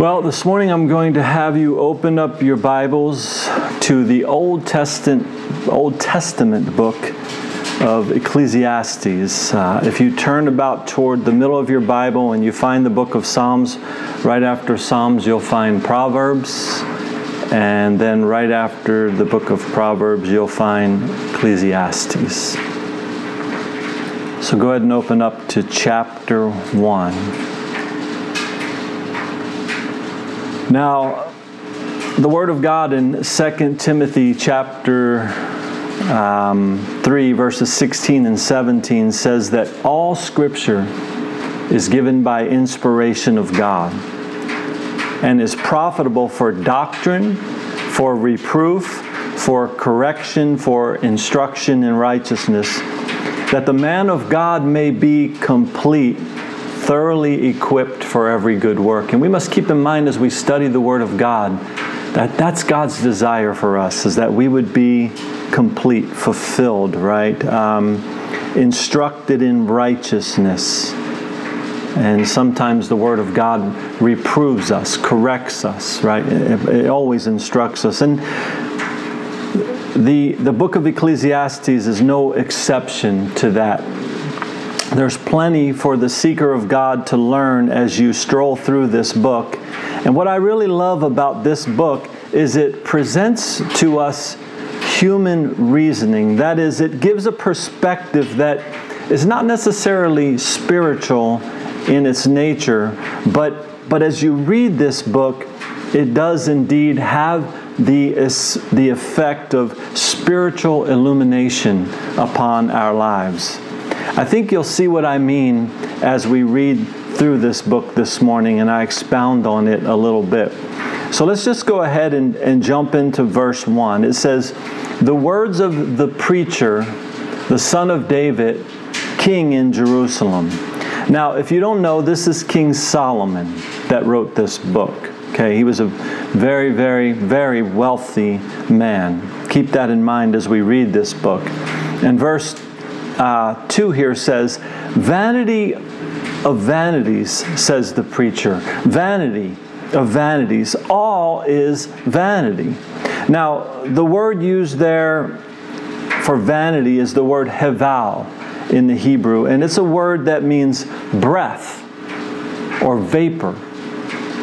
Well, this morning I'm going to have you open up your Bibles to the Old Testament, Old Testament book of Ecclesiastes. Uh, if you turn about toward the middle of your Bible and you find the book of Psalms, right after Psalms you'll find Proverbs, and then right after the book of Proverbs you'll find Ecclesiastes. So go ahead and open up to chapter 1. Now, the Word of God in 2 Timothy chapter um, 3, verses 16 and 17 says that all Scripture is given by inspiration of God and is profitable for doctrine, for reproof, for correction, for instruction in righteousness, that the man of God may be complete thoroughly equipped for every good work. And we must keep in mind as we study the Word of God that that's God's desire for us, is that we would be complete, fulfilled, right? Um, instructed in righteousness. And sometimes the Word of God reproves us, corrects us, right? It, it always instructs us. And the, the book of Ecclesiastes is no exception to that there's plenty for the seeker of God to learn as you stroll through this book. And what I really love about this book is it presents to us human reasoning. That is, it gives a perspective that is not necessarily spiritual in its nature, but, but as you read this book, it does indeed have the, the effect of spiritual illumination upon our lives. I think you'll see what I mean as we read through this book this morning and I expound on it a little bit. So let's just go ahead and, and jump into verse 1. It says, The words of the preacher, the son of David, king in Jerusalem. Now, if you don't know, this is King Solomon that wrote this book. Okay, he was a very, very, very wealthy man. Keep that in mind as we read this book. And verse uh, 2 here says, Vanity of vanities, says the preacher. Vanity of vanities. All is vanity. Now, the word used there for vanity is the word heval in the Hebrew, and it's a word that means breath or vapor.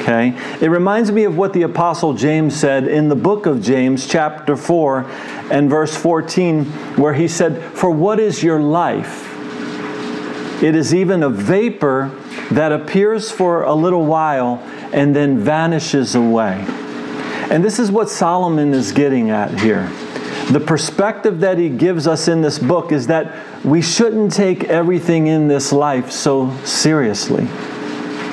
Okay? It reminds me of what the Apostle James said in the book of James, chapter 4 and verse 14, where he said, For what is your life? It is even a vapor that appears for a little while and then vanishes away. And this is what Solomon is getting at here. The perspective that he gives us in this book is that we shouldn't take everything in this life so seriously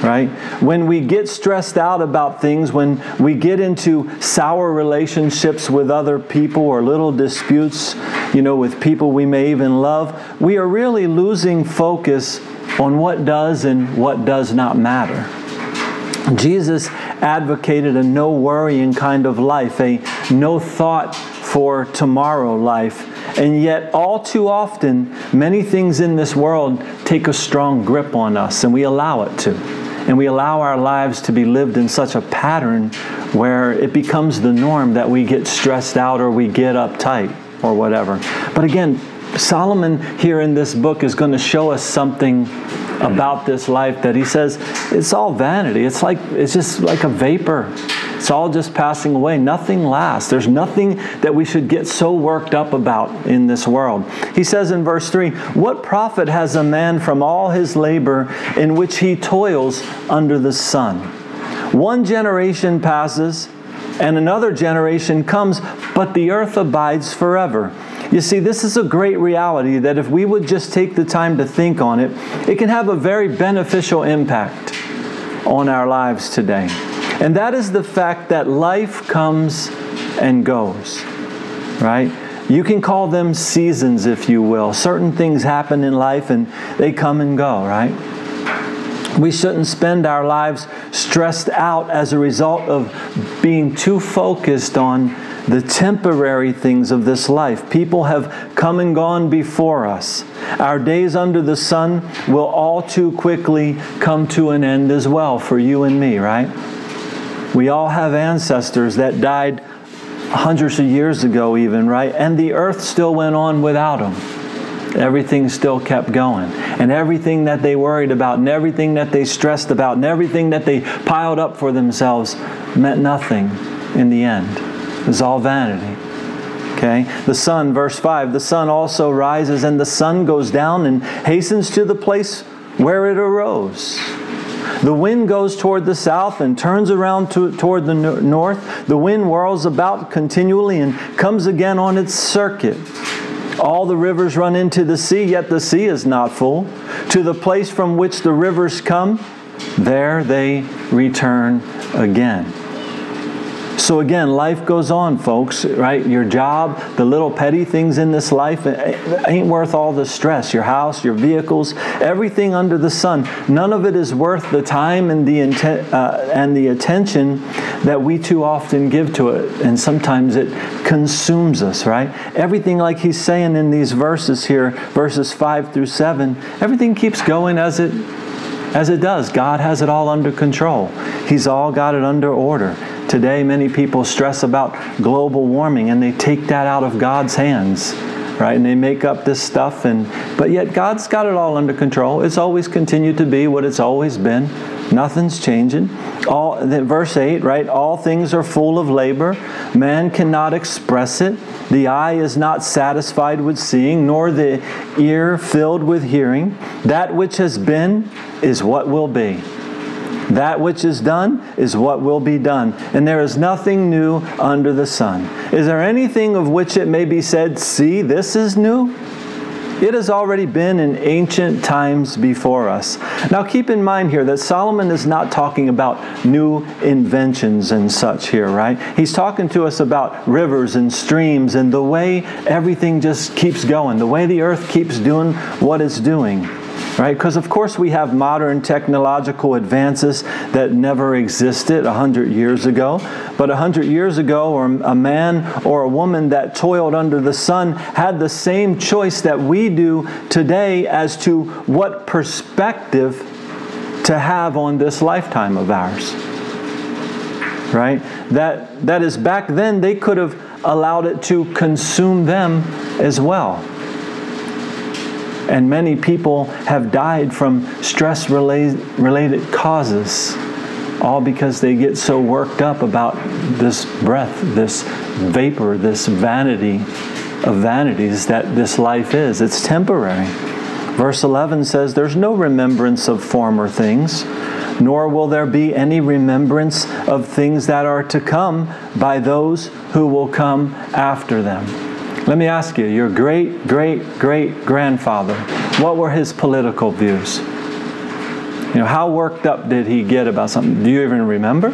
right? When we get stressed out about things, when we get into sour relationships with other people or little disputes, you know, with people we may even love, we are really losing focus on what does and what does not matter. Jesus advocated a no worrying kind of life, a no thought for tomorrow life. And yet, all too often, many things in this world take a strong grip on us, and we allow it to and we allow our lives to be lived in such a pattern where it becomes the norm that we get stressed out or we get uptight or whatever. But again, Solomon here in this book is going to show us something about this life that he says it's all vanity. It's like it's just like a vapor. It's all just passing away. Nothing lasts. There's nothing that we should get so worked up about in this world. He says in verse 3 What profit has a man from all his labor in which he toils under the sun? One generation passes and another generation comes, but the earth abides forever. You see, this is a great reality that if we would just take the time to think on it, it can have a very beneficial impact on our lives today. And that is the fact that life comes and goes, right? You can call them seasons, if you will. Certain things happen in life and they come and go, right? We shouldn't spend our lives stressed out as a result of being too focused on the temporary things of this life. People have come and gone before us. Our days under the sun will all too quickly come to an end as well for you and me, right? We all have ancestors that died hundreds of years ago, even, right? And the earth still went on without them. Everything still kept going. And everything that they worried about, and everything that they stressed about, and everything that they piled up for themselves meant nothing in the end. It was all vanity. Okay? The sun, verse 5, the sun also rises, and the sun goes down and hastens to the place where it arose. The wind goes toward the south and turns around to, toward the north. The wind whirls about continually and comes again on its circuit. All the rivers run into the sea, yet the sea is not full. To the place from which the rivers come, there they return again. So again, life goes on, folks, right? Your job, the little petty things in this life ain't worth all the stress. Your house, your vehicles, everything under the sun, none of it is worth the time and the intent, uh, and the attention that we too often give to it. And sometimes it consumes us, right? Everything like he's saying in these verses here, verses 5 through 7, everything keeps going as it as it does. God has it all under control. He's all got it under order. Today, many people stress about global warming and they take that out of God's hands, right? And they make up this stuff, and but yet God's got it all under control. It's always continued to be what it's always been. Nothing's changing. All verse 8, right? All things are full of labor. Man cannot express it. The eye is not satisfied with seeing, nor the ear filled with hearing. That which has been is what will be. That which is done is what will be done, and there is nothing new under the sun. Is there anything of which it may be said, See, this is new? It has already been in ancient times before us. Now, keep in mind here that Solomon is not talking about new inventions and such here, right? He's talking to us about rivers and streams and the way everything just keeps going, the way the earth keeps doing what it's doing right? Because, of course, we have modern technological advances that never existed 100 years ago. But 100 years ago, or a man or a woman that toiled under the sun had the same choice that we do today as to what perspective to have on this lifetime of ours. Right? That, that is, back then, they could have allowed it to consume them as well. And many people have died from stress related causes, all because they get so worked up about this breath, this vapor, this vanity of vanities that this life is. It's temporary. Verse 11 says, There's no remembrance of former things, nor will there be any remembrance of things that are to come by those who will come after them. Let me ask you your great, great, great grandfather, what were his political views? You know, how worked up did he get about something? Do you even remember?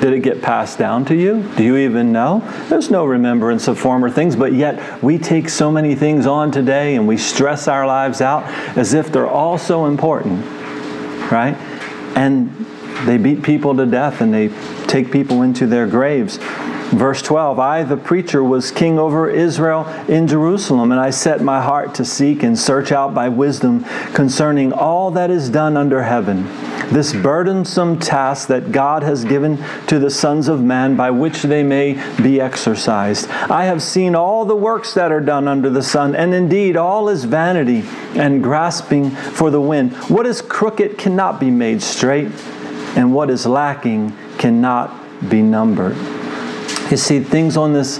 Did it get passed down to you? Do you even know? There's no remembrance of former things, but yet we take so many things on today and we stress our lives out as if they're all so important, right? And they beat people to death and they take people into their graves. Verse 12 I, the preacher, was king over Israel in Jerusalem, and I set my heart to seek and search out by wisdom concerning all that is done under heaven. This burdensome task that God has given to the sons of man by which they may be exercised. I have seen all the works that are done under the sun, and indeed all is vanity and grasping for the wind. What is crooked cannot be made straight, and what is lacking cannot be numbered. You see, things on this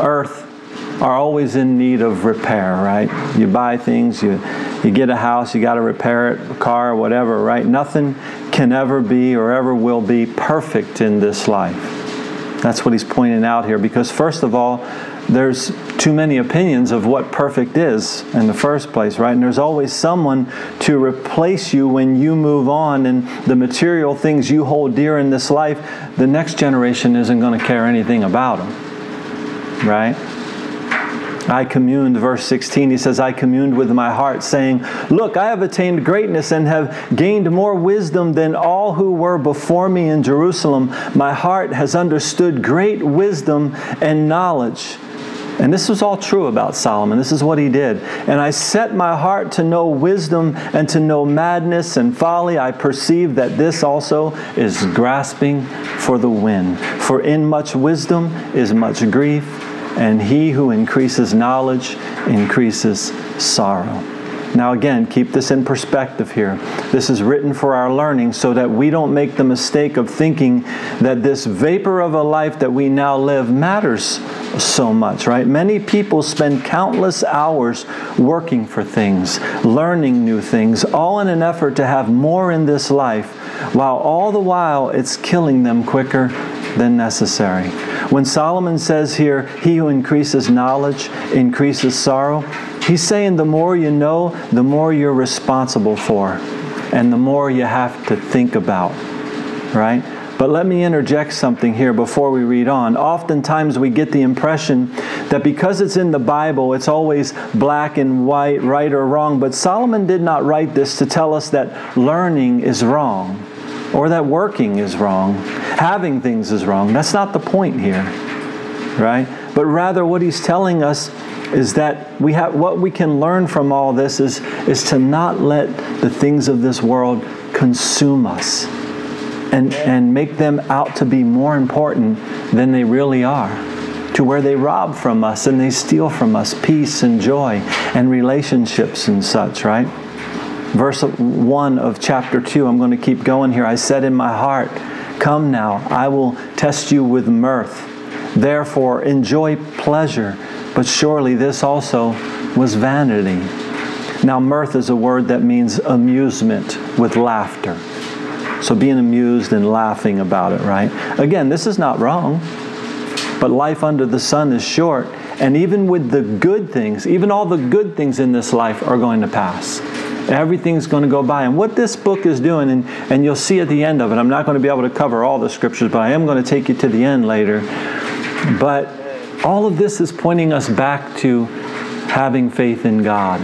earth are always in need of repair, right? You buy things, you, you get a house, you got to repair it, a car, whatever, right? Nothing can ever be or ever will be perfect in this life. That's what he's pointing out here because, first of all, there's too many opinions of what perfect is in the first place, right? And there's always someone to replace you when you move on and the material things you hold dear in this life, the next generation isn't going to care anything about them, right? I communed, verse 16, he says, I communed with my heart, saying, Look, I have attained greatness and have gained more wisdom than all who were before me in Jerusalem. My heart has understood great wisdom and knowledge. And this was all true about Solomon. This is what he did. And I set my heart to know wisdom and to know madness and folly. I perceive that this also is grasping for the wind. For in much wisdom is much grief, and he who increases knowledge increases sorrow. Now, again, keep this in perspective here. This is written for our learning so that we don't make the mistake of thinking that this vapor of a life that we now live matters so much, right? Many people spend countless hours working for things, learning new things, all in an effort to have more in this life, while all the while it's killing them quicker than necessary. When Solomon says here, He who increases knowledge increases sorrow, he's saying the more you know, the more you're responsible for, and the more you have to think about, right? But let me interject something here before we read on. Oftentimes we get the impression that because it's in the Bible, it's always black and white, right or wrong. But Solomon did not write this to tell us that learning is wrong or that working is wrong, having things is wrong. That's not the point here, right? But rather, what he's telling us is that we have what we can learn from all this is, is to not let the things of this world consume us and, and make them out to be more important than they really are, to where they rob from us and they steal from us peace and joy and relationships and such, right? Verse 1 of chapter 2, I'm going to keep going here. I said in my heart, Come now, I will test you with mirth. Therefore, enjoy pleasure. But surely this also was vanity. Now, mirth is a word that means amusement with laughter. So being amused and laughing about it, right? Again, this is not wrong, but life under the sun is short. And even with the good things, even all the good things in this life are going to pass. Everything's going to go by. And what this book is doing, and, and you'll see at the end of it, I'm not going to be able to cover all the scriptures, but I am going to take you to the end later. But all of this is pointing us back to having faith in God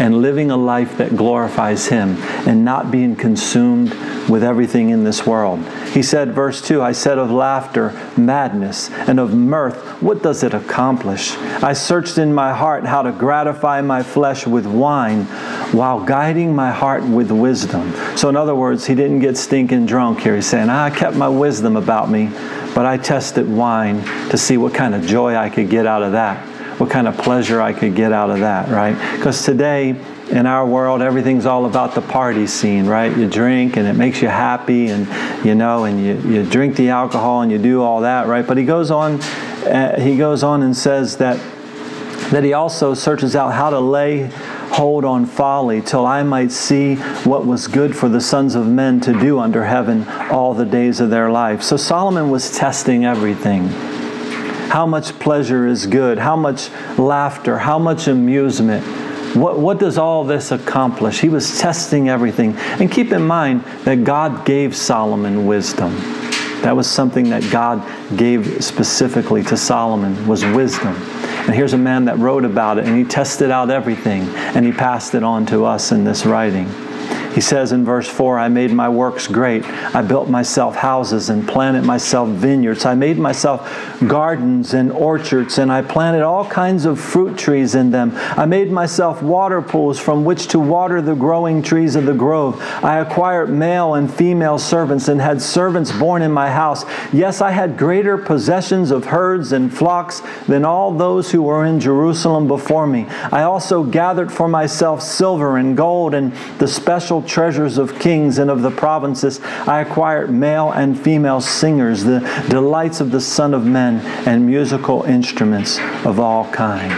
and living a life that glorifies Him and not being consumed with everything in this world. He said, verse 2 I said of laughter, madness, and of mirth, what does it accomplish? I searched in my heart how to gratify my flesh with wine while guiding my heart with wisdom. So, in other words, he didn't get stinking drunk here. He's saying, ah, I kept my wisdom about me, but I tested wine to see what kind of joy I could get out of that, what kind of pleasure I could get out of that, right? Because today, in our world, everything's all about the party scene, right? You drink and it makes you happy, and you know, and you, you drink the alcohol and you do all that, right? But he goes on, uh, he goes on and says that that he also searches out how to lay hold on folly till I might see what was good for the sons of men to do under heaven all the days of their life. So Solomon was testing everything. How much pleasure is good? How much laughter? How much amusement? What, what does all this accomplish? He was testing everything. And keep in mind that God gave Solomon wisdom. That was something that God gave specifically to Solomon was wisdom. And here's a man that wrote about it and he tested out everything and he passed it on to us in this writing. He says in verse 4 I made my works great. I built myself houses and planted myself vineyards. I made myself gardens and orchards, and I planted all kinds of fruit trees in them. I made myself water pools from which to water the growing trees of the grove. I acquired male and female servants and had servants born in my house. Yes, I had greater possessions of herds and flocks than all those who were in Jerusalem before me. I also gathered for myself silver and gold and the special treasures of kings and of the provinces. I acquired male and female singers, the delights of the Son of Men, and musical instruments of all kind.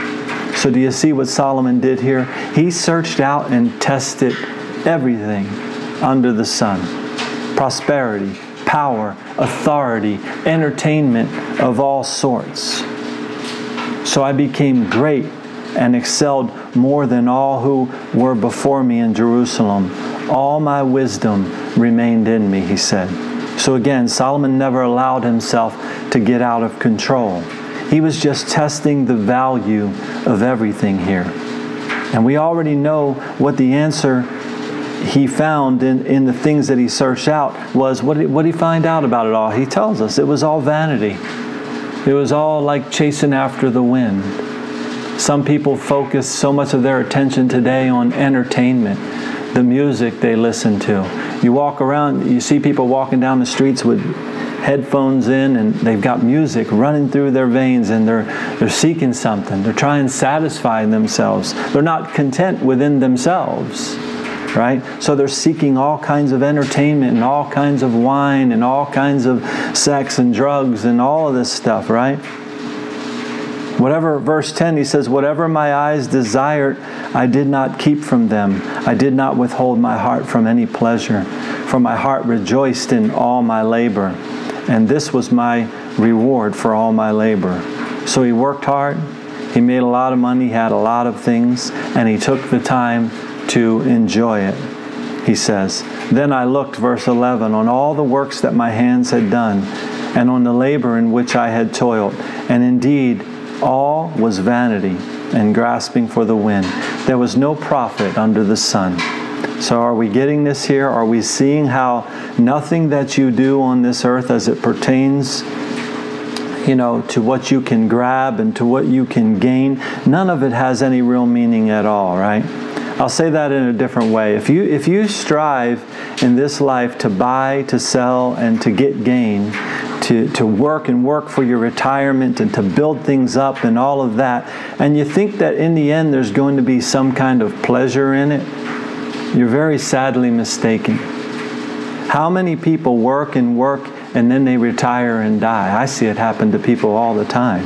So, do you see what Solomon did here? He searched out and tested everything under the sun prosperity, power, authority, entertainment of all sorts. So I became great and excelled more than all who were before me in Jerusalem. All my wisdom remained in me, he said. So again, Solomon never allowed himself to get out of control. He was just testing the value of everything here. And we already know what the answer he found in, in the things that he searched out was what did, what did he find out about it all? He tells us it was all vanity. It was all like chasing after the wind. Some people focus so much of their attention today on entertainment, the music they listen to. You walk around, you see people walking down the streets with headphones in and they've got music running through their veins and they're they're seeking something. They're trying to satisfy themselves. They're not content within themselves. Right? So they're seeking all kinds of entertainment and all kinds of wine and all kinds of sex and drugs and all of this stuff, right? Whatever, verse 10, he says, Whatever my eyes desired, I did not keep from them. I did not withhold my heart from any pleasure, for my heart rejoiced in all my labor and this was my reward for all my labor. So he worked hard, he made a lot of money, had a lot of things, and he took the time to enjoy it. He says, Then I looked, verse 11, on all the works that my hands had done, and on the labor in which I had toiled. And indeed, all was vanity and grasping for the wind. There was no profit under the sun. So, are we getting this here? Are we seeing how nothing that you do on this earth as it pertains, you know, to what you can grab and to what you can gain, none of it has any real meaning at all, right? I'll say that in a different way. If you if you strive in this life to buy, to sell, and to get gain, to, to work and work for your retirement and to build things up and all of that, and you think that in the end there's going to be some kind of pleasure in it, you're very sadly mistaken. How many people work and work and then they retire and die? I see it happen to people all the time.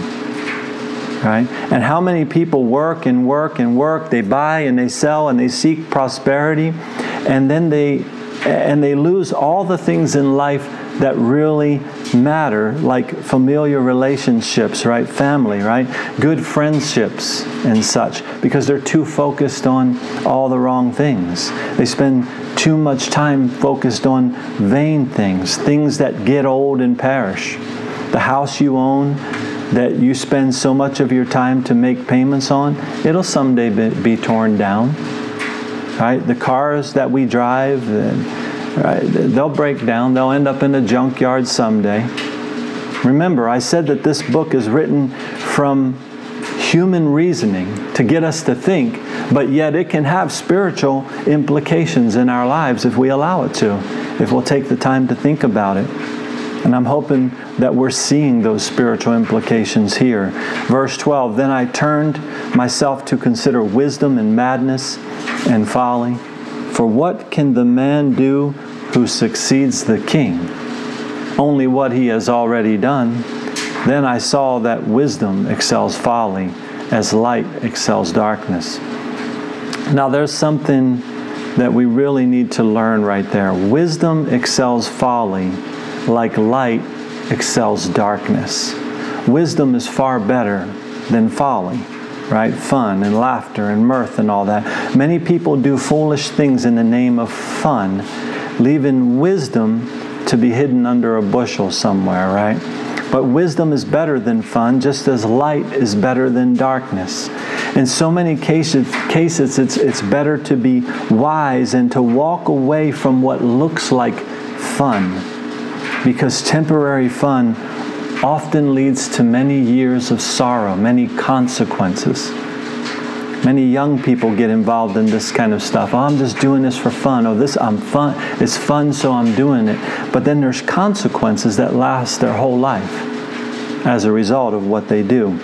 Right? And how many people work and work and work, they buy and they sell and they seek prosperity and then they and they lose all the things in life that really matter, like familiar relationships, right? Family, right? Good friendships and such, because they're too focused on all the wrong things. They spend too much time focused on vain things, things that get old and perish. The house you own, that you spend so much of your time to make payments on, it'll someday be, be torn down. Right? The cars that we drive, Right? They'll break down, they'll end up in a junkyard someday. Remember, I said that this book is written from human reasoning to get us to think, but yet it can have spiritual implications in our lives if we allow it to, if we'll take the time to think about it. And I'm hoping that we're seeing those spiritual implications here. Verse 12 Then I turned myself to consider wisdom and madness and folly. For what can the man do who succeeds the king, only what he has already done, then I saw that wisdom excels folly as light excels darkness. Now, there's something that we really need to learn right there. Wisdom excels folly like light excels darkness. Wisdom is far better than folly, right? Fun and laughter and mirth and all that. Many people do foolish things in the name of fun leaving wisdom to be hidden under a bushel somewhere, right? But wisdom is better than fun, just as light is better than darkness. In so many cases, cases it's, it's better to be wise and to walk away from what looks like fun, because temporary fun often leads to many years of sorrow, many consequences. Many young people get involved in this kind of stuff. Oh, I'm just doing this for fun. Oh, this I'm fun. It's fun, so I'm doing it. But then there's consequences that last their whole life as a result of what they do.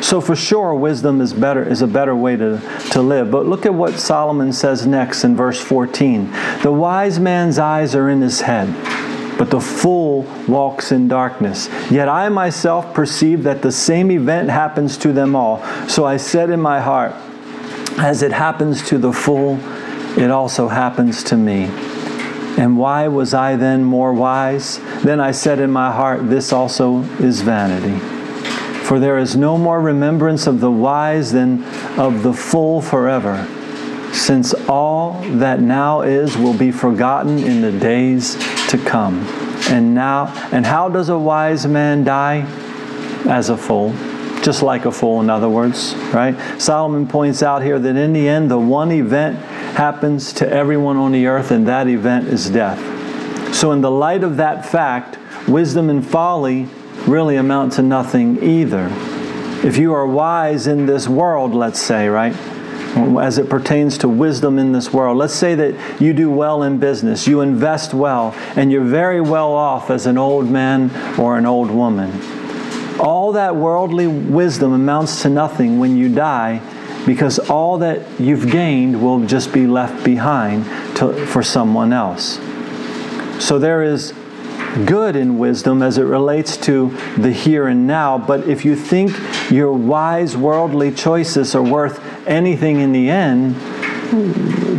So for sure, wisdom is better is a better way to, to live. But look at what Solomon says next in verse 14. The wise man's eyes are in his head, but the fool walks in darkness. Yet I myself perceive that the same event happens to them all. So I said in my heart, as it happens to the fool, it also happens to me. And why was I then more wise? Then I said in my heart, This also is vanity. For there is no more remembrance of the wise than of the fool forever, since all that now is will be forgotten in the days to come. And now, and how does a wise man die? As a fool just like a fool, in other words, right? Solomon points out here that in the end, the one event happens to everyone on the earth, and that event is death. So, in the light of that fact, wisdom and folly really amount to nothing either. If you are wise in this world, let's say, right? As it pertains to wisdom in this world. Let's say that you do well in business, you invest well, and you're very well off as an old man or an old woman. All that worldly wisdom amounts to nothing when you die because all that you've gained will just be left behind to, for someone else. So there is good in wisdom as it relates to the here and now, but if you think your wise worldly choices are worth anything in the end,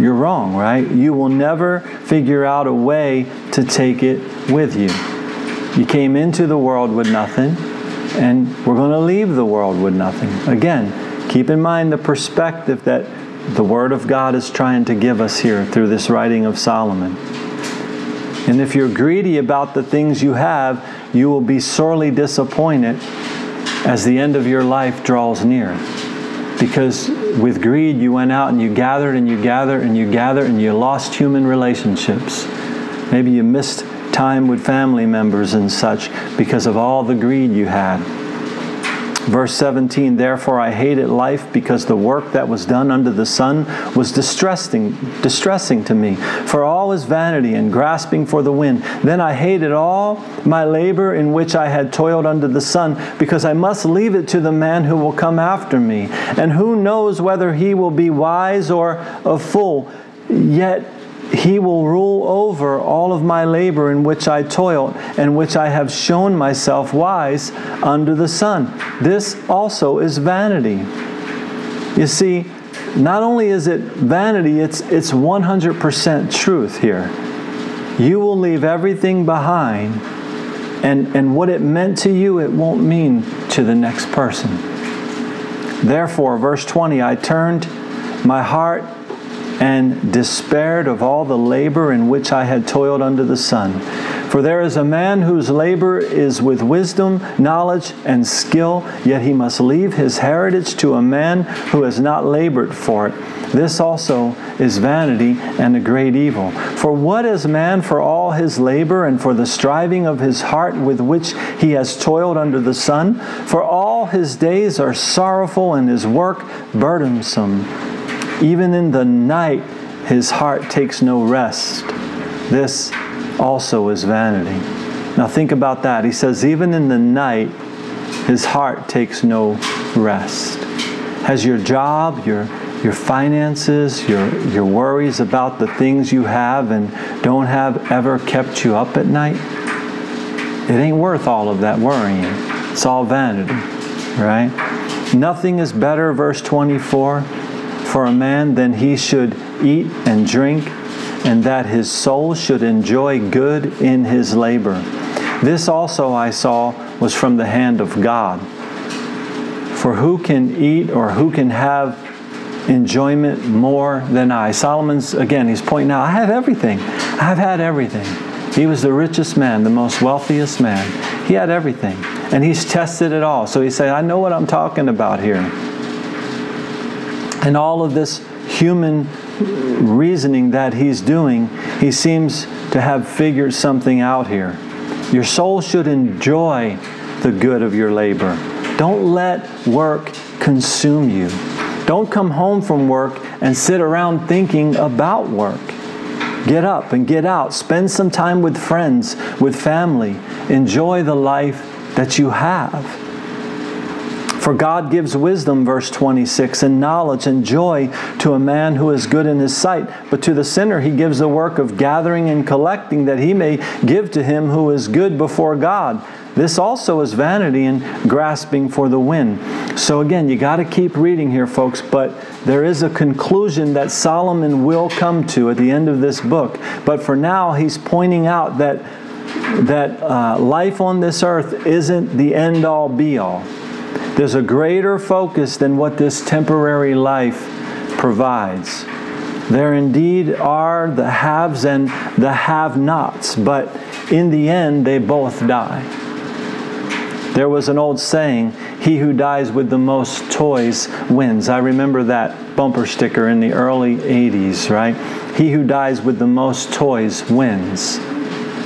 you're wrong, right? You will never figure out a way to take it with you. You came into the world with nothing, and we're going to leave the world with nothing. Again, keep in mind the perspective that the Word of God is trying to give us here through this writing of Solomon. And if you're greedy about the things you have, you will be sorely disappointed as the end of your life draws near. Because with greed, you went out and you gathered and you gathered and you gathered and you lost human relationships. Maybe you missed time with family members and such because of all the greed you had. Verse 17, therefore I hated life because the work that was done under the sun was distressing, distressing to me. For all is vanity and grasping for the wind. Then I hated all my labor in which I had toiled under the sun, because I must leave it to the man who will come after me. And who knows whether he will be wise or a fool. Yet he will rule over all of my labor in which I toiled and which I have shown myself wise under the sun. This also is vanity. You see, not only is it vanity, it's, it's 100% truth here. You will leave everything behind, and, and what it meant to you, it won't mean to the next person. Therefore, verse 20, I turned my heart and despaired of all the labor in which I had toiled under the sun. For there is a man whose labor is with wisdom, knowledge, and skill, yet he must leave his heritage to a man who has not labored for it. This also is vanity and a great evil. For what is man for all his labor and for the striving of his heart with which he has toiled under the sun? For all his days are sorrowful and his work burdensome. Even in the night, his heart takes no rest. This also is vanity. Now think about that. He says, even in the night, his heart takes no rest. Has your job, your your finances, your, your worries about the things you have and don't have ever kept you up at night? It ain't worth all of that worrying. It's all vanity, right? Nothing is better, verse 24 for a man than he should eat and drink, and that his soul should enjoy good in his labor. This also I saw was from the hand of God. For who can eat or who can have enjoyment more than I? Solomon's, again, he's pointing out, I have everything. I've had everything. He was the richest man, the most wealthiest man. He had everything. And he's tested it all. So he said, I know what I'm talking about here in all of this human reasoning that he's doing, he seems to have figured something out here. Your soul should enjoy the good of your labor. Don't let work consume you. Don't come home from work and sit around thinking about work. Get up and get out. Spend some time with friends, with family. Enjoy the life that you have. For God gives wisdom, verse 26, and knowledge and joy to a man who is good in his sight. But to the sinner he gives the work of gathering and collecting that he may give to him who is good before God. This also is vanity and grasping for the wind. So again, you got to keep reading here, folks, but there is a conclusion that Solomon will come to at the end of this book. But for now, he's pointing out that that uh, life on this earth isn't the end all be all. There's a greater focus than what this temporary life provides. There indeed are the haves and the have nots, but in the end, they both die. There was an old saying, He who dies with the most toys wins. I remember that bumper sticker in the early 80s, right? He who dies with the most toys wins.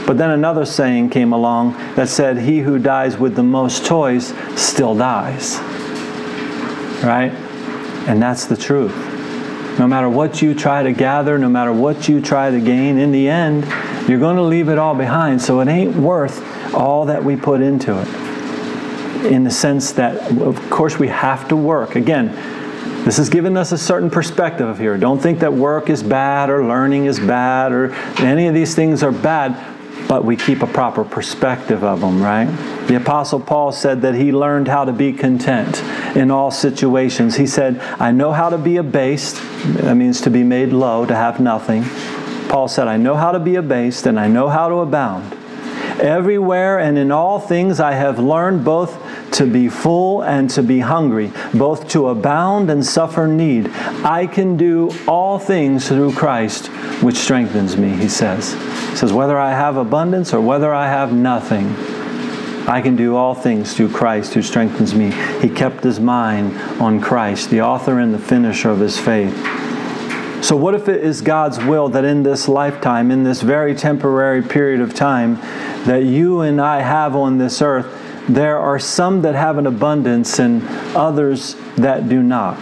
But then another saying came along that said, He who dies with the most toys still dies. right? And that's the truth. No matter what you try to gather, no matter what you try to gain, in the end, you're going to leave it all behind. So it ain't worth all that we put into it. In the sense that, of course, we have to work. Again, this has given us a certain perspective here. Don't think that work is bad or learning is bad or any of these things are bad, but we keep a proper perspective of them, right? The Apostle Paul said that he learned how to be content in all situations. He said, I know how to be abased. That means to be made low, to have nothing. Paul said, I know how to be abased and I know how to abound. Everywhere and in all things I have learned both to be full and to be hungry, both to abound and suffer need. I can do all things through Christ, which strengthens me, he says. He says, whether I have abundance or whether I have nothing, I can do all things through Christ who strengthens me. He kept his mind on Christ, the author and the finisher of his faith. So, what if it is God's will that in this lifetime, in this very temporary period of time that you and I have on this earth, there are some that have an abundance and others that do not?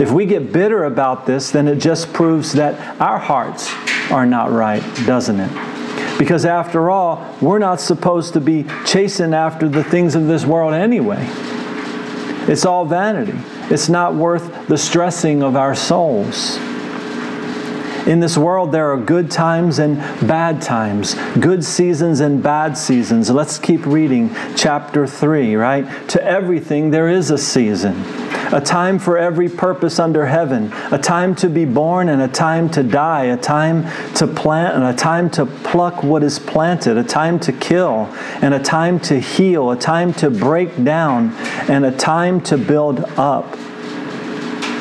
If we get bitter about this, then it just proves that our hearts are not right, doesn't it? Because after all, we're not supposed to be chasing after the things of this world anyway. It's all vanity. It's not worth the stressing of our souls. In this world, there are good times and bad times, good seasons and bad seasons. Let's keep reading chapter 3, right? To everything, there is a season a time for every purpose under heaven, a time to be born and a time to die, a time to plant and a time to pluck what is planted, a time to kill and a time to heal, a time to break down and a time to build up,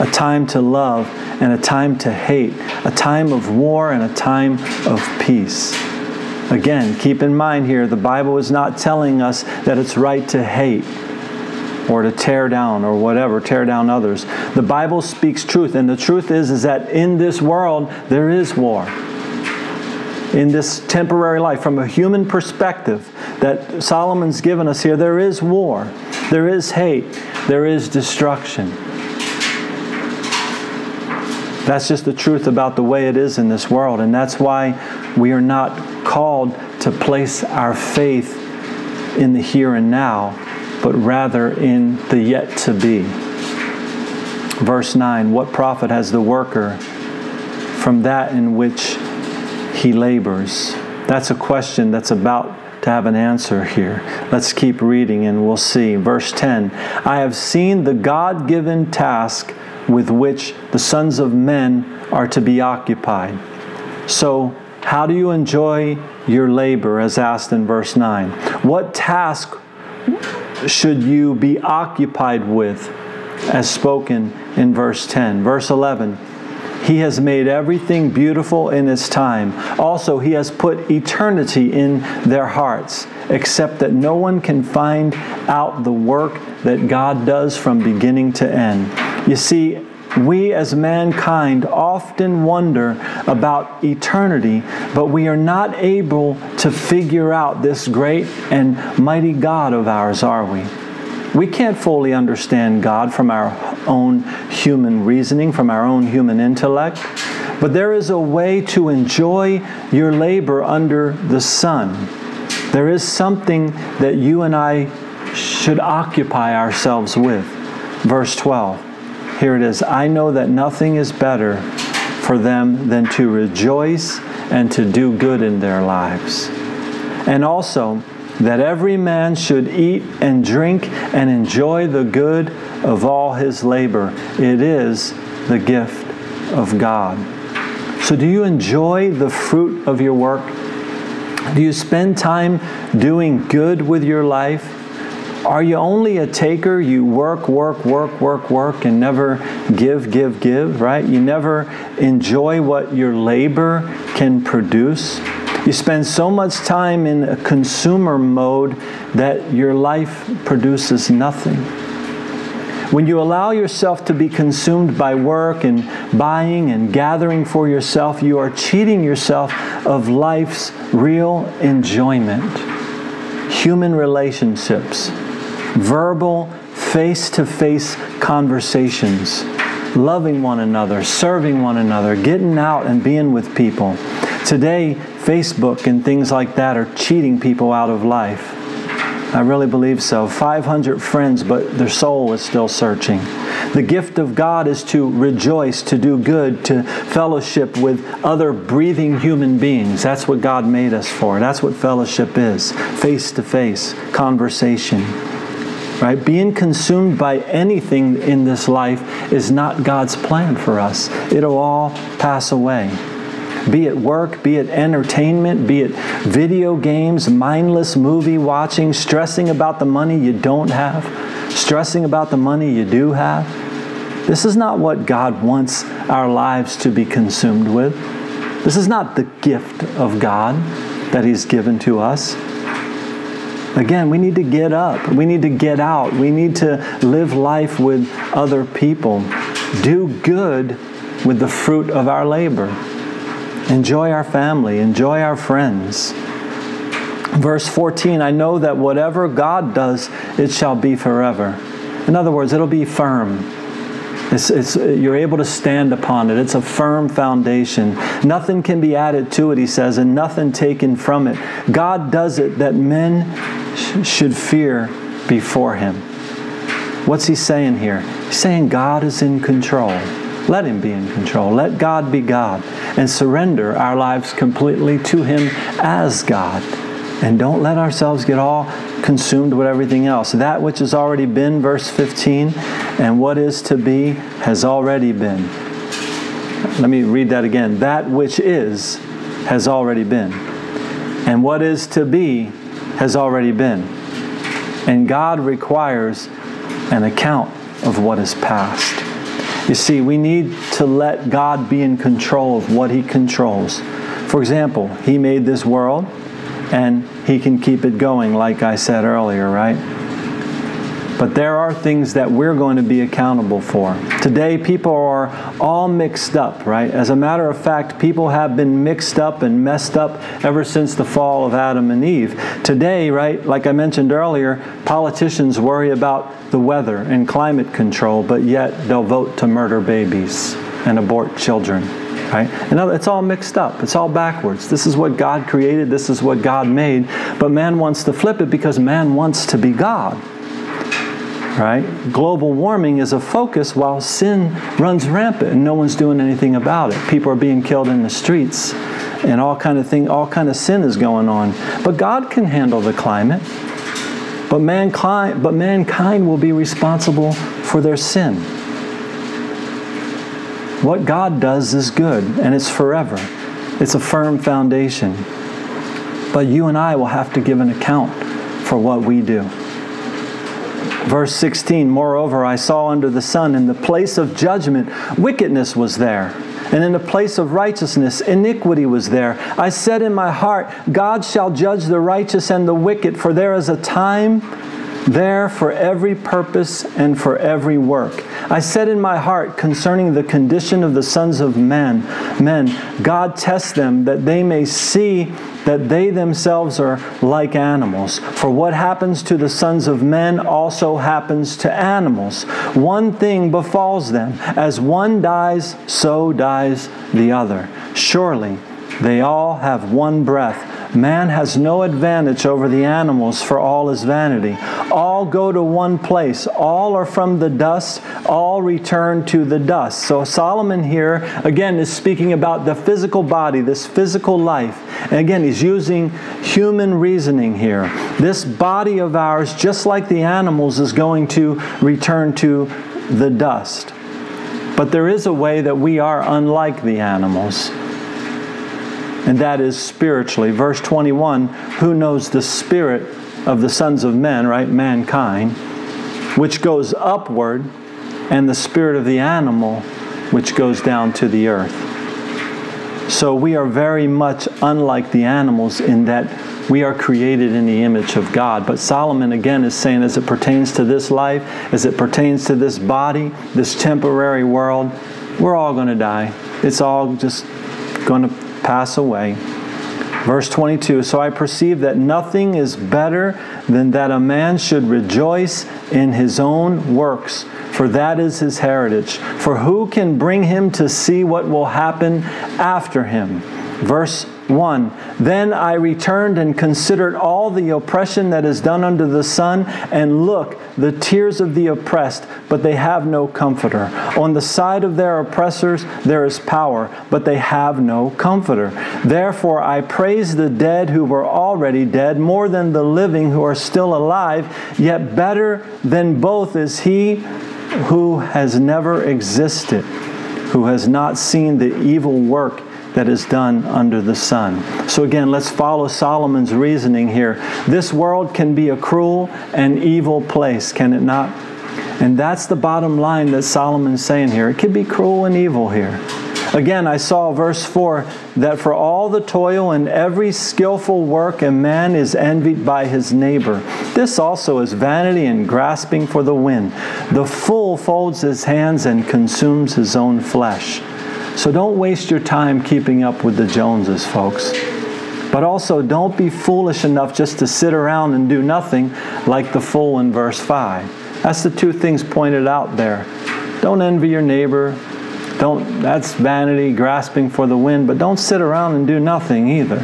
a time to love and a time to hate, a time of war and a time of peace. Again, keep in mind here, the Bible is not telling us that it's right to hate or to tear down or whatever, tear down others. The Bible speaks truth, and the truth is, is that in this world there is war. In this temporary life, from a human perspective that Solomon's given us here, there is war, there is hate, there is destruction. That's just the truth about the way it is in this world, and that's why we are not called to place our faith in the here and now, but rather in the yet to be. Verse 9 What profit has the worker from that in which he labors? That's a question that's about to have an answer here. Let's keep reading and we'll see. Verse 10 I have seen the God given task with which the sons of men are to be occupied. So, how do you enjoy your labor, as asked in verse 9? What task should you be occupied with, as spoken in verse 10. Verse 11 He has made everything beautiful in His time. Also, He has put eternity in their hearts, except that no one can find out the work that God does from beginning to end. You see, we as mankind often wonder about eternity, but we are not able to figure out this great and mighty God of ours, are we? We can't fully understand God from our own human reasoning, from our own human intellect, but there is a way to enjoy your labor under the sun. There is something that you and I should occupy ourselves with. Verse 12. Here it is I know that nothing is better for them than to rejoice and to do good in their lives. And also, that every man should eat and drink and enjoy the good of all his labor. It is the gift of God. So, do you enjoy the fruit of your work? Do you spend time doing good with your life? Are you only a taker? You work, work, work, work, work, and never give, give, give, right? You never enjoy what your labor can produce. You spend so much time in a consumer mode that your life produces nothing. When you allow yourself to be consumed by work and buying and gathering for yourself, you are cheating yourself of life's real enjoyment. Human relationships, verbal, face to face conversations, loving one another, serving one another, getting out and being with people. Today, Facebook and things like that are cheating people out of life. I really believe so. 500 friends, but their soul is still searching. The gift of God is to rejoice, to do good, to fellowship with other breathing human beings. That's what God made us for. That's what fellowship is face to face conversation. Right? Being consumed by anything in this life is not God's plan for us. It'll all pass away be it work, be it entertainment, be it video games, mindless movie watching, stressing about the money you don't have, stressing about the money you do have. This is not what God wants our lives to be consumed with. This is not the gift of God that He's given to us. Again, we need to get up. We need to get out. We need to live life with other people. Do good with the fruit of our labor. Enjoy our family, enjoy our friends. Verse 14 I know that whatever God does, it shall be forever. In other words, it'll be firm. It's, it's, you're able to stand upon it. It's a firm foundation. Nothing can be added to it, he says, and nothing taken from it. God does it that men sh- should fear before him. What's he saying here? He's saying God is in control. Let him be in control. Let God be God and surrender our lives completely to Him as God. And don't let ourselves get all consumed with everything else. That which has already been, verse 15, and what is to be has already been. Let me read that again. That which is has already been. And what is to be has already been. And God requires an account of what is past. You see, we need to let God be in control of what He controls. For example, He made this world and He can keep it going, like I said earlier, right? But there are things that we're going to be accountable for. Today, people are all mixed up, right? As a matter of fact, people have been mixed up and messed up ever since the fall of Adam and Eve. Today, right, like I mentioned earlier, politicians worry about the weather and climate control, but yet they'll vote to murder babies and abort children. Right? And it's all mixed up. It's all backwards. This is what God created. This is what God made. But man wants to flip it because man wants to be God right? Global warming is a focus while sin runs rampant and no one's doing anything about it. People are being killed in the streets and all kind of thing, all kind of sin is going on. But God can handle the climate. But mankind, but mankind will be responsible for their sin. What God does is good and it's forever. It's a firm foundation. But you and I will have to give an account for what we do. Verse 16 Moreover, I saw under the sun in the place of judgment, wickedness was there. And in the place of righteousness, iniquity was there. I said in my heart, God shall judge the righteous and the wicked, for there is a time there for every purpose and for every work. I said in my heart concerning the condition of the sons of men, men, God tests them that they may see that they themselves are like animals. For what happens to the sons of men also happens to animals. One thing befalls them as one dies, so dies the other. Surely they all have one breath Man has no advantage over the animals, for all is vanity. All go to one place. All are from the dust. All return to the dust. So Solomon here, again, is speaking about the physical body, this physical life. And again, he's using human reasoning here. This body of ours, just like the animals, is going to return to the dust. But there is a way that we are unlike the animals and that is spiritually. Verse 21 Who knows the spirit of the sons of men, right? Mankind, which goes upward, and the spirit of the animal, which goes down to the earth. So we are very much unlike the animals in that we are created in the image of God. But Solomon again is saying, as it pertains to this life, as it pertains to this body, this temporary world, we're all going to die. It's all just going to pass away. Verse 22 So I perceive that nothing is better than that a man should rejoice in his own works, for that is his heritage. For who can bring him to see what will happen after him? Verse 1 Then I returned and considered all the oppression that is done under the sun, and look, the tears of the oppressed, but they have no comforter. On the side of their oppressors there is power, but they have no comforter. Therefore I praise the dead who were already dead more than the living who are still alive, yet better than both is he who has never existed, who has not seen the evil work that is done under the sun. So, again, let's follow Solomon's reasoning here. This world can be a cruel and evil place, can it not? And that's the bottom line that Solomon's saying here. It can be cruel and evil here. Again, I saw verse 4 that for all the toil and every skillful work, a man is envied by his neighbor. This also is vanity and grasping for the wind. The fool folds his hands and consumes his own flesh. So don't waste your time keeping up with the Joneses, folks. But also, don't be foolish enough just to sit around and do nothing like the fool in verse 5. That's the two things pointed out there. Don't envy your neighbor. Don't that's vanity, grasping for the wind, but don't sit around and do nothing either.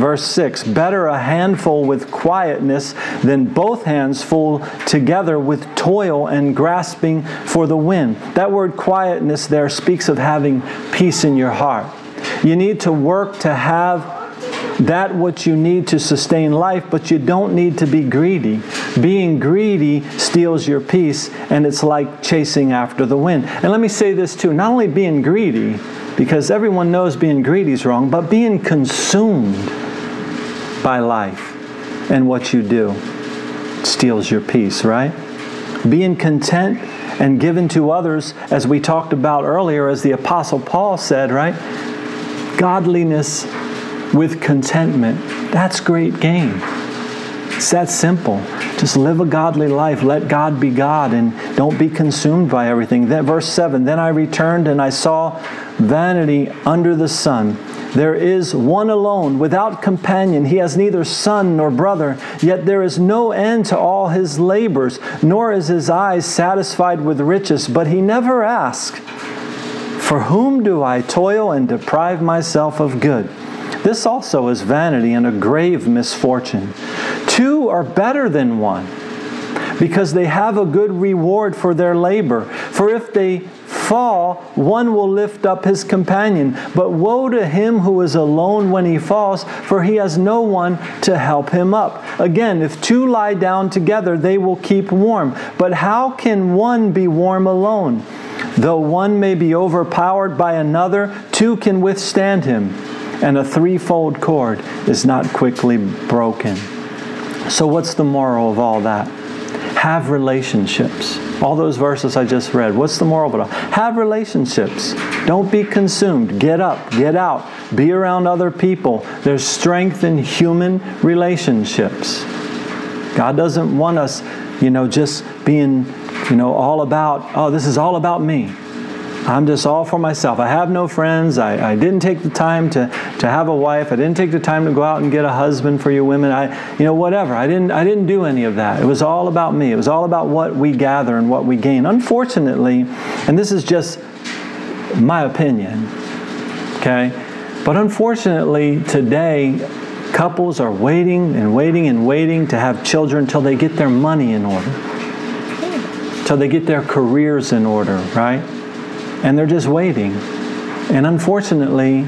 Verse 6 Better a handful with quietness than both hands full together with toil and grasping for the wind. That word quietness there speaks of having peace in your heart. You need to work to have that what you need to sustain life, but you don't need to be greedy. Being greedy steals your peace, and it's like chasing after the wind. And let me say this too not only being greedy, because everyone knows being greedy is wrong, but being consumed by life and what you do steals your peace, right? Being content and given to others, as we talked about earlier, as the Apostle Paul said, right? Godliness with contentment. That's great gain. It's that simple. Just live a godly life. Let God be God and don't be consumed by everything. Then, verse 7 Then I returned and I saw vanity under the sun. There is one alone, without companion. He has neither son nor brother, yet there is no end to all his labors, nor is his eyes satisfied with riches. But he never asks, For whom do I toil and deprive myself of good? This also is vanity and a grave misfortune. Two are better than one because they have a good reward for their labor. For if they fall, one will lift up his companion. But woe to him who is alone when he falls, for he has no one to help him up. Again, if two lie down together, they will keep warm. But how can one be warm alone? Though one may be overpowered by another, two can withstand him and a threefold cord is not quickly broken. So, what's the moral of all that? Have relationships. All those verses I just read. What's the moral all? Have relationships. Don't be consumed. Get up, get out, be around other people. There's strength in human relationships. God doesn't want us, you know, just being, you know, all about, oh, this is all about me. I'm just all for myself. I have no friends. I, I didn't take the time to, to have a wife. I didn't take the time to go out and get a husband for you women. I, you know, whatever. I didn't, I didn't do any of that. It was all about me. It was all about what we gather and what we gain. Unfortunately, and this is just my opinion, okay? But unfortunately, today, couples are waiting and waiting and waiting to have children until they get their money in order, till they get their careers in order, right? And they're just waiting. And unfortunately,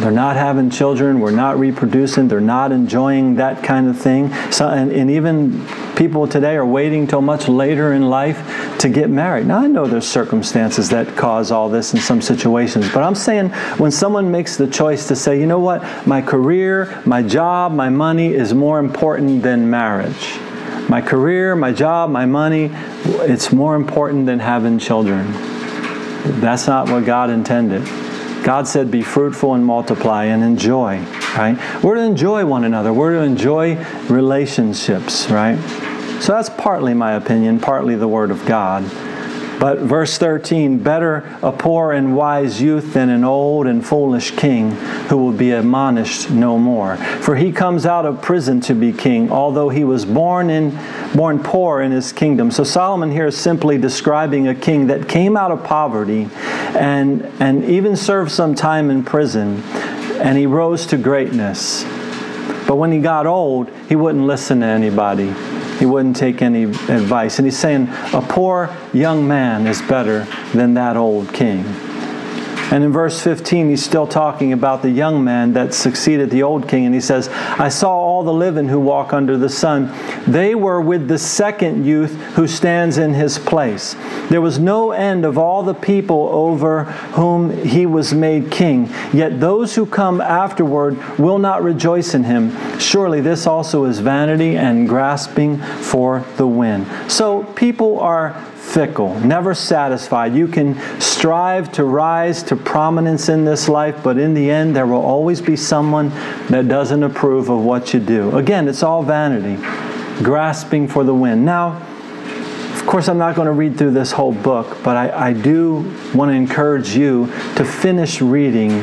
they're not having children, we're not reproducing, they're not enjoying that kind of thing. So, and, and even people today are waiting till much later in life to get married. Now, I know there's circumstances that cause all this in some situations, but I'm saying when someone makes the choice to say, you know what, my career, my job, my money is more important than marriage. My career, my job, my money, it's more important than having children. That's not what God intended. God said, be fruitful and multiply and enjoy, right? We're to enjoy one another. We're to enjoy relationships, right? So that's partly my opinion, partly the Word of God. But verse 13 better a poor and wise youth than an old and foolish king who will be admonished no more. For he comes out of prison to be king, although he was born in born poor in his kingdom. So Solomon here is simply describing a king that came out of poverty and, and even served some time in prison, and he rose to greatness. But when he got old, he wouldn't listen to anybody. He wouldn't take any advice. And he's saying, a poor young man is better than that old king. And in verse 15, he's still talking about the young man that succeeded the old king. And he says, I saw all the living who walk under the sun. They were with the second youth who stands in his place. There was no end of all the people over whom he was made king. Yet those who come afterward will not rejoice in him. Surely this also is vanity and grasping for the wind. So people are fickle, never satisfied. You can strive to rise to prominence in this life, but in the end, there will always be someone that doesn't approve of what you do. Again, it's all vanity, grasping for the wind. Now, of course, I'm not going to read through this whole book, but I, I do want to encourage you to finish reading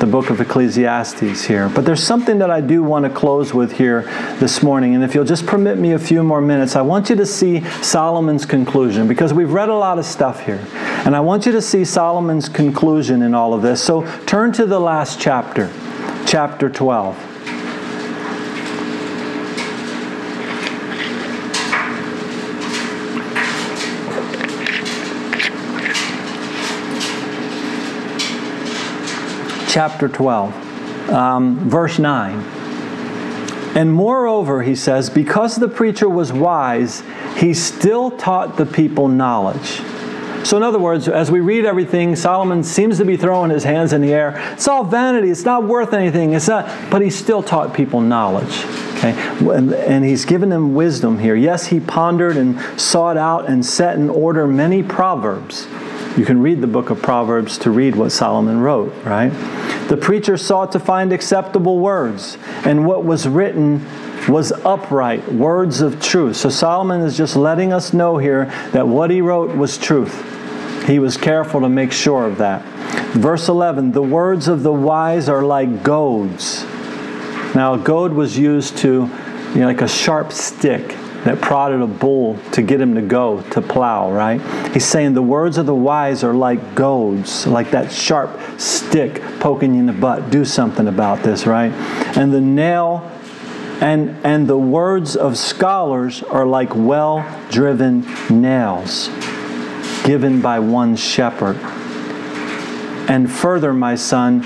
the book of Ecclesiastes here. But there's something that I do want to close with here this morning. And if you'll just permit me a few more minutes, I want you to see Solomon's conclusion because we've read a lot of stuff here. And I want you to see Solomon's conclusion in all of this. So turn to the last chapter, chapter 12. Chapter 12, um, verse 9. And moreover, he says, because the preacher was wise, he still taught the people knowledge. So, in other words, as we read everything, Solomon seems to be throwing his hands in the air. It's all vanity. It's not worth anything. It's not, but he still taught people knowledge. Okay, and, and he's given them wisdom here. Yes, he pondered and sought out and set in order many proverbs. You can read the book of Proverbs to read what Solomon wrote, right? The preacher sought to find acceptable words, and what was written was upright, words of truth. So Solomon is just letting us know here that what he wrote was truth. He was careful to make sure of that. Verse 11 The words of the wise are like goads. Now, a goad was used to, you know, like a sharp stick that prodded a bull to get him to go to plow, right? He's saying the words of the wise are like goads, like that sharp stick poking you in the butt. Do something about this, right? And the nail and and the words of scholars are like well-driven nails given by one shepherd. And further, my son,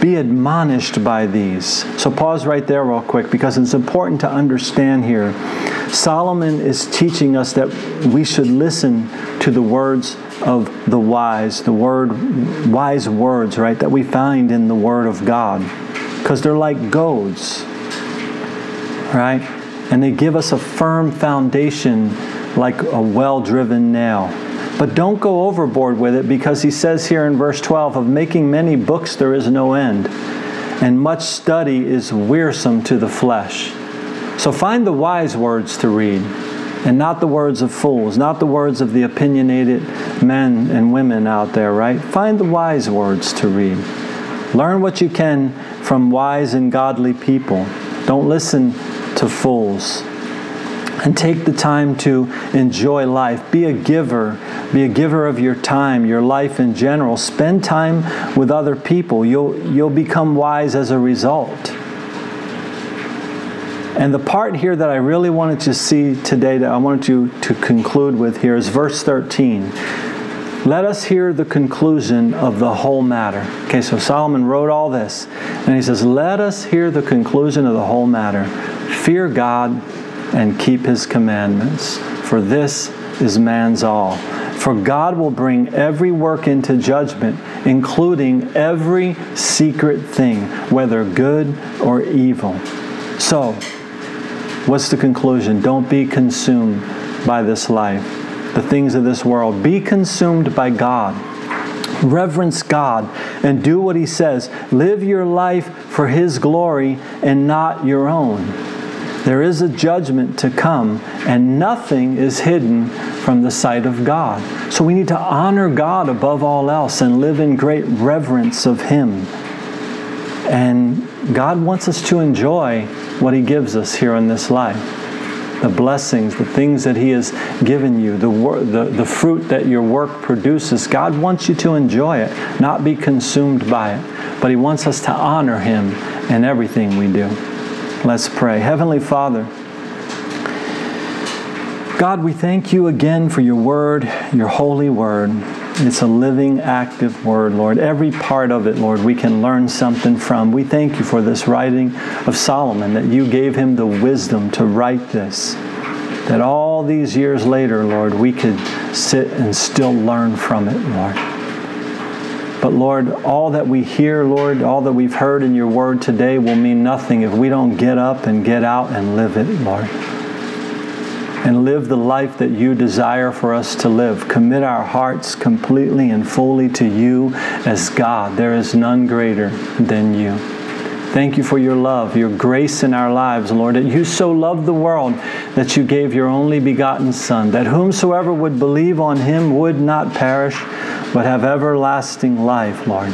be admonished by these. So pause right there, real quick, because it's important to understand here Solomon is teaching us that we should listen to the words of the wise, the word wise words, right, that we find in the word of God. Because they're like goads. Right? And they give us a firm foundation like a well-driven nail. But don't go overboard with it because he says here in verse 12 of making many books there is no end, and much study is wearisome to the flesh. So find the wise words to read and not the words of fools, not the words of the opinionated men and women out there, right? Find the wise words to read. Learn what you can from wise and godly people. Don't listen to fools. And take the time to enjoy life. Be a giver. Be a giver of your time, your life in general. Spend time with other people. You'll, you'll become wise as a result. And the part here that I really wanted to see today, that I wanted you to conclude with here, is verse 13. Let us hear the conclusion of the whole matter. Okay, so Solomon wrote all this, and he says, Let us hear the conclusion of the whole matter. Fear God and keep his commandments. For this is man's all. For God will bring every work into judgment, including every secret thing, whether good or evil. So, what's the conclusion? Don't be consumed by this life, the things of this world. Be consumed by God. Reverence God and do what He says. Live your life for His glory and not your own. There is a judgment to come, and nothing is hidden from the sight of God. So we need to honor God above all else and live in great reverence of Him. And God wants us to enjoy what He gives us here in this life the blessings, the things that He has given you, the, wor- the, the fruit that your work produces. God wants you to enjoy it, not be consumed by it. But He wants us to honor Him in everything we do. Let's pray. Heavenly Father, God, we thank you again for your word, your holy word. It's a living, active word, Lord. Every part of it, Lord, we can learn something from. We thank you for this writing of Solomon, that you gave him the wisdom to write this. That all these years later, Lord, we could sit and still learn from it, Lord. But Lord, all that we hear, Lord, all that we've heard in your word today will mean nothing if we don't get up and get out and live it, Lord. And live the life that you desire for us to live. Commit our hearts completely and fully to you as God. There is none greater than you. Thank you for your love, your grace in our lives, Lord, that you so loved the world that you gave your only begotten Son, that whomsoever would believe on him would not perish but have everlasting life, Lord.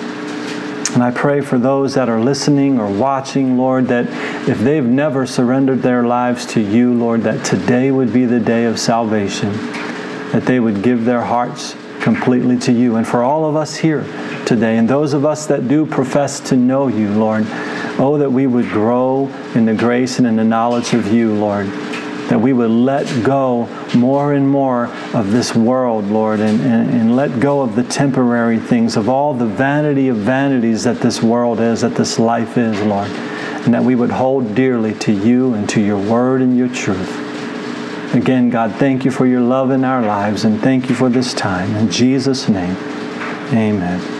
And I pray for those that are listening or watching, Lord, that if they've never surrendered their lives to you, Lord, that today would be the day of salvation, that they would give their hearts completely to you. And for all of us here today, and those of us that do profess to know you, Lord, oh, that we would grow in the grace and in the knowledge of you, Lord that we would let go more and more of this world, Lord, and, and, and, let go of the temporary things, of all the vanity of vanities that this world is, that this life is, Lord, and that we would hold dearly to you and to your word and your truth. Again, God, thank you for your love in our lives, and thank you for this time. In Jesus' name, amen.